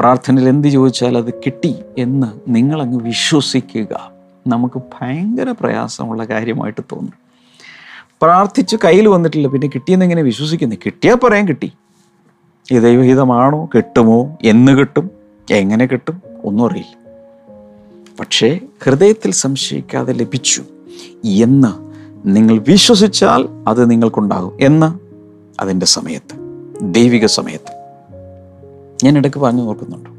Speaker 1: പ്രാർത്ഥനയിൽ എന്ത് ചോദിച്ചാൽ അത് കിട്ടി എന്ന് നിങ്ങളങ്ങ് വിശ്വസിക്കുക. നമുക്ക് ഭയങ്കര പ്രയാസമുള്ള കാര്യമായിട്ട് തോന്നും. പ്രാർത്ഥിച്ച് കയ്യിൽ വന്നിട്ടില്ല പിന്നെ കിട്ടിയെന്ന് എങ്ങനെ വിശ്വസിക്കുന്നു? കിട്ടിയാൽ പറയാൻ കിട്ടി. ഈ ദൈവഹിതമാണോ? കിട്ടുമോ? എന്ന് കിട്ടും. എങ്ങനെ കിട്ടും? ഒന്നും അറിയില്ല. പക്ഷേ ഹൃദയത്തിൽ സംശയിക്കാതെ ലഭിച്ചു എന്ന് നിങ്ങൾ വിശ്വസിച്ചാൽ അത് നിങ്ങൾക്കുണ്ടാകും. എന്ന് അതിന്റെ സമയത്ത് ദൈവിക സമയത്ത്. ഞാൻ ഇടയ്ക്ക് പറഞ്ഞു നോക്കുന്നുണ്ട്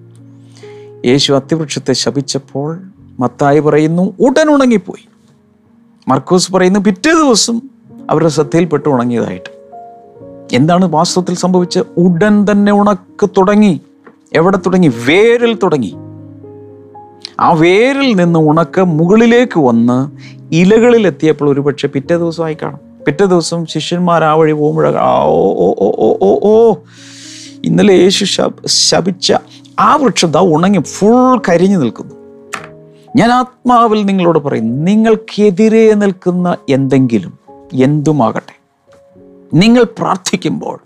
Speaker 1: യേശു അത്തിവൃക്ഷത്തെ ശപിച്ചപ്പോൾ മത്തായി പറയുന്നു ഉടൻ ഉണങ്ങിപ്പോയി. മർക്കോസ് പറയുന്നു പിറ്റേ ദിവസം അവരുടെ ശ്രദ്ധയിൽപ്പെട്ട് ഉണങ്ങിയതായിട്ട്. എന്താണ് വാസ്തവത്തിൽ സംഭവിച്ചത് ഉടൻ തന്നെ ഉണക്ക് തുടങ്ങി. എവിടെ തുടങ്ങി? വേരിൽ തുടങ്ങി. ആ വേരിൽ നിന്ന് ഉണക്ക് മുകളിലേക്ക് വന്ന് ഇലകളിൽ എത്തിയപ്പോൾ ഒരുപക്ഷെ പിറ്റേ ദിവസമായി കാണും. പിറ്റേ ദിവസം ശിഷ്യന്മാർ ആ വഴി പോകുമ്പോഴ ഓ ഓ ഓ ഓ ഓ ഓ ഇന്നലെ യേശു ശപ- ശപിച്ച ആ വൃക്ഷം ദാ ഉണങ്ങി ഫുൾ കരിഞ്ഞു നിൽക്കുന്നു. ഞാൻ ആത്മാവിൽ നിങ്ങളോട് പറയും നിങ്ങൾക്കെതിരെ നിൽക്കുന്ന എന്തെങ്കിലും എന്തുമാകട്ടെ. നിങ്ങൾ പ്രാർത്ഥിക്കുമ്പോൾ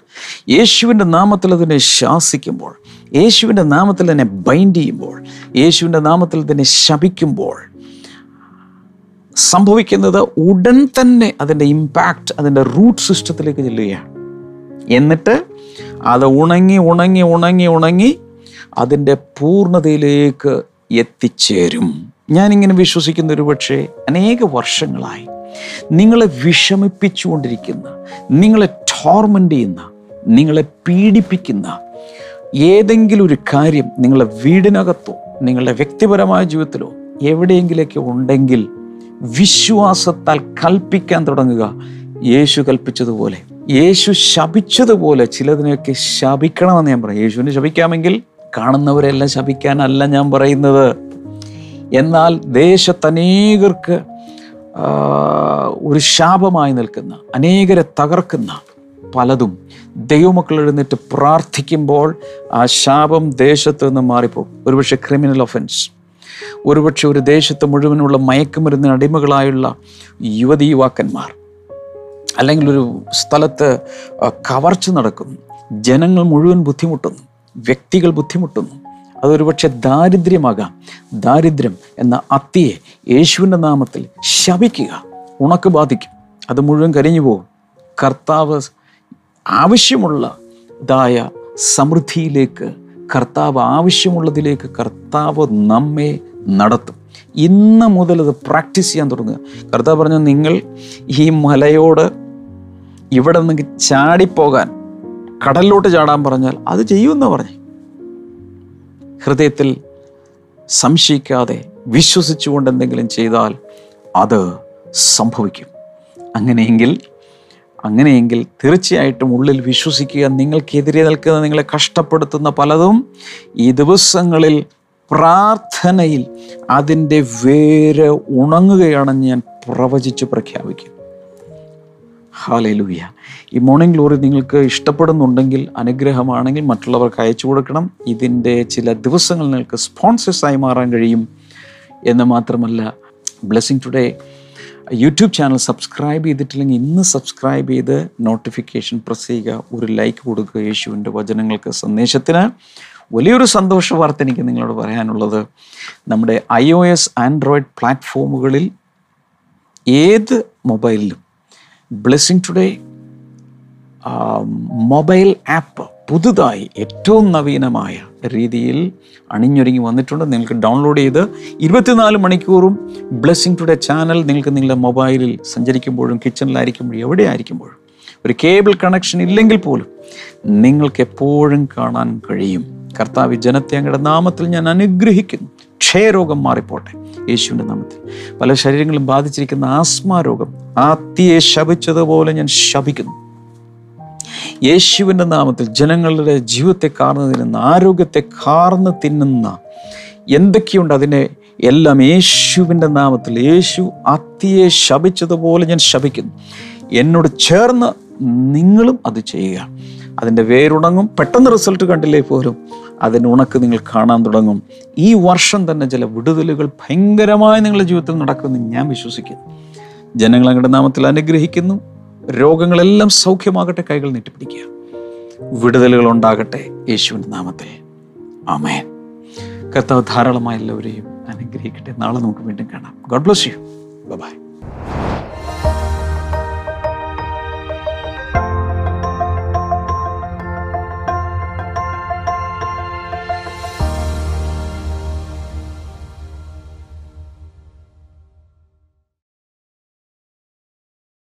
Speaker 1: യേശുവിന്റെ നാമത്തിൽ അതിനെ ശാസിക്കുമ്പോൾ യേശുവിന്റെ നാമത്തിൽ തന്നെ ബൈൻഡ് ചെയ്യുമ്പോൾ യേശുവിന്റെ നാമത്തിൽ തന്നെ ശപിക്കുമ്പോൾ സംഭവിക്കുന്നത് ഉടൻ തന്നെ അതിന്റെ ഇമ്പാക്റ്റ് അതിന്റെ റൂട്ട് സിസ്റ്റത്തിലേക്ക് ചെല്ലുകയാണ്. എന്നിട്ട് അത് ഉണങ്ങി ഉണങ്ങി ഉണങ്ങി ഉണങ്ങി അതിന്റെ പൂർണതയിലേക്ക് എത്തിച്ചേരും. ഞാനിങ്ങനെ വിശ്വസിക്കുന്ന ഒരു പക്ഷേ അനേക വർഷങ്ങളായി നിങ്ങളെ വിഷമിപ്പിച്ചുകൊണ്ടിരിക്കുന്ന നിങ്ങളെ ടോർമെന്റ് ചെയ്യുന്ന നിങ്ങളെ പീഡിപ്പിക്കുന്ന ഏതെങ്കിലും ഒരു കാര്യം നിങ്ങളുടെ വീടിനകത്തോ നിങ്ങളുടെ വ്യക്തിപരമായ ജീവിതത്തിലോ എവിടെയെങ്കിലൊക്കെ ഉണ്ടെങ്കിൽ വിശ്വാസത്താൽ കൽപ്പിക്കാൻ തുടങ്ങുക. യേശു കൽപ്പിച്ചതുപോലെ യേശു ശപിച്ചതുപോലെ ചിലതിനെയൊക്കെ ശപിക്കണമെന്ന് ഞാൻ പറയും. യേശുവിനെ ശപിക്കാമെങ്കിൽ കാണുന്നവരെല്ലാം ശപിക്കാനല്ല ഞാൻ പറയുന്നത്. എന്നാൽ ദേശത്തനേകർക്ക് ഒരു ശാപമായി നിൽക്കുന്ന അനേകരെ തകർക്കുന്ന പലതും ദൈവമക്കൾ എഴുന്നേറ്റ് പ്രാർത്ഥിക്കുമ്പോൾ ആ ശാപം ദേശത്ത് നിന്ന് മാറിപ്പോകും. ഒരുപക്ഷെ ക്രിമിനൽ ഒഫൻസ് ഒരുപക്ഷെ ഒരു ദേശത്ത് മുഴുവനുള്ള മയക്കുമരുന്നിന് അടിമകളായുള്ള യുവതി യുവാക്കന്മാർ അല്ലെങ്കിൽ ഒരു സ്ഥലത്ത് കവർച്ച നടക്കുന്നു. ജനങ്ങൾ മുഴുവൻ ബുദ്ധിമുട്ടുന്നു. വ്യക്തികൾ ബുദ്ധിമുട്ടുന്നു. അതൊരു പക്ഷേ ദാരിദ്ര്യമാകാം. ദാരിദ്ര്യം എന്ന അത്തിയെ യേശുവിന്റെ നാമത്തിൽ ശപിക്കുക. ഉണക്ക് ബാധിക്കും. അത് മുഴുവൻ കരിഞ്ഞു പോകും. കർത്താവ് ആവശ്യമുള്ള ഇതായ സമൃദ്ധിയിലേക്ക് കർത്താവ് ആവശ്യമുള്ളതിലേക്ക് കർത്താവ് നമ്മെ നടത്തും. ഇന്ന് മുതൽ അത് പ്രാക്ടീസ് ചെയ്യാൻ തുടങ്ങുക. കർത്താവ് പറഞ്ഞു നിങ്ങൾ ഈ മലയോട് ഇവിടെ നിന്ന് ചാടിപ്പോകാൻ കടലിലോട്ട് ചാടാൻ പറഞ്ഞാൽ അത് ചെയ്യുമെന്ന് പറഞ്ഞു. ഹൃദയത്തിൽ സംശയിക്കാതെ വിശ്വസിച്ചുകൊണ്ട് എന്തെങ്കിലും ചെയ്താൽ അത് സംഭവിക്കും. അങ്ങനെയെങ്കിൽ അങ്ങനെയെങ്കിൽ തീർച്ചയായിട്ടും ഉള്ളിൽ വിശ്വസിക്കുക നിങ്ങൾക്കെതിരെ നിൽക്കുന്ന നിങ്ങളെ കഷ്ടപ്പെടുത്തുന്ന പലതും ഈ ദിവസങ്ങളിൽ പ്രാർത്ഥനയിൽ അതിന്റെ വേര് ഉണങ്ങുകയാണെന്ന് ഞാൻ പ്രവചിച്ച് പ്രഖ്യാപിക്കും ഹാലയിലൂയ ഈ മോർണിംഗ് ഗ്ലോറി നിങ്ങൾക്ക് ഇഷ്ടപ്പെടുന്നുണ്ടെങ്കിൽ അനുഗ്രഹമാണെങ്കിൽ മറ്റുള്ളവർക്ക് അയച്ചു കൊടുക്കണം. ഇതിന്റെ ചില ദിവസങ്ങൾ നിങ്ങൾക്ക് സ്പോൺസേഴ്സായി മാറാൻ കഴിയും. എന്ന് മാത്രമല്ല Blessing Today YouTube channel subscribe ചെയ്തിട്ടില്ലെങ്കിൽ ഇന്ന് സബ്സ്ക്രൈബ് ചെയ്ത് നോട്ടിഫിക്കേഷൻ പ്രസ് ചെയ്യുക. ഒരു ലൈക്ക് കൊടുക്കുക യേശുവിന്റെ വചനങ്ങൾക്ക് സന്ദേശത്തിന്. വലിയൊരു സന്തോഷ വാർത്ത എനിക്ക് നിങ്ങളോട് പറയാനുള്ളത്. നമ്മുടെ ഐ ഒ എസ് ആൻഡ്രോയിഡ് പ്ലാറ്റ്ഫോമുകളിൽ ഏത് മൊബൈലിലും ബ്ലെസ്സിങ് ടുഡേ മൊബൈൽ ആപ്പ് പുതുതായി ഏറ്റവും നവീനമായ രീതിയിൽ അണിഞ്ഞൊരുങ്ങി വന്നിട്ടുണ്ട്. നിങ്ങൾക്ക് ഡൗൺലോഡ് ചെയ്ത് ഇരുപത്തിനാല് മണിക്കൂറും ബ്ലെസ്സിങ് ടുഡേ ചാനൽ നിങ്ങൾക്ക് നിങ്ങളുടെ മൊബൈലിൽ സഞ്ചരിക്കുമ്പോഴും കിച്ചണിലായിരിക്കുമ്പോഴും എവിടെ ആയിരിക്കുമ്പോഴും ഒരു കേബിൾ കണക്ഷൻ ഇല്ലെങ്കിൽ പോലും നിങ്ങൾക്ക് എപ്പോഴും കാണാൻ കഴിയും. കർത്താവ് ജനത്തെ അങ്ങയുടെ നാമത്തിൽ ഞാൻ അനുഗ്രഹിക്കുന്നു. ക്ഷയരോഗം മാറിപ്പോട്ടെ യേശുവിന്റെ നാമത്തിൽ. പല ശരീരങ്ങളും ബാധിച്ചിരിക്കുന്ന ആസ്മാ രോഗം ആത്തിയെ ശപിച്ചതുപോലെ ഞാൻ ശപിക്കുന്നു. യേശുവിന്റെ നാമത്തിൽ ജനങ്ങളുടെ ജീവിതത്തെ കാർന്നു തിന്നുന്ന ആരോഗ്യത്തെ കാർന്ന് തിന്നുന്ന എന്തൊക്കെയുണ്ട് അതിനെ എല്ലാം യേശുവിന്റെ നാമത്തിൽ യേശു അത്തിയെ ശപിച്ചതുപോലെ ഞാൻ ശപിക്കുന്നു. എന്നോട് ചേർന്ന് നിങ്ങളും അത് ചെയ്യുക. അതിന്റെ വേരുണങ്ങും പെട്ടെന്ന് റിസൾട്ട് കണ്ടില്ലേ പോലും അതിന് ഉണക്ക് നിങ്ങൾ കാണാൻ തുടങ്ങും. ഈ വർഷം തന്നെ ചില വിടുതലുകൾ ഭയങ്കരമായി നിങ്ങളുടെ ജീവിതത്തിൽ നടക്കുമെന്ന് ഞാൻ വിശ്വസിക്കുന്നു. ജനങ്ങൾ അങ്ങയുടെ നാമത്തിൽ അനുഗ്രഹിക്കുന്നു. രോഗങ്ങളെല്ലാം സൗഖ്യമാകട്ടെ കൈകൾ നീട്ടിപ്പിടിക്കുക. വിടുതലുകൾ ഉണ്ടാകട്ടെ യേശുവിന്റെ നാമത്തിൽ. ആമേൻ. കർത്താവ് ധാരാളമായി എല്ലാവരെയും അനുഗ്രഹിക്കട്ടെ. നാളെ നമുക്ക് വീണ്ടും കാണാം. God bless you by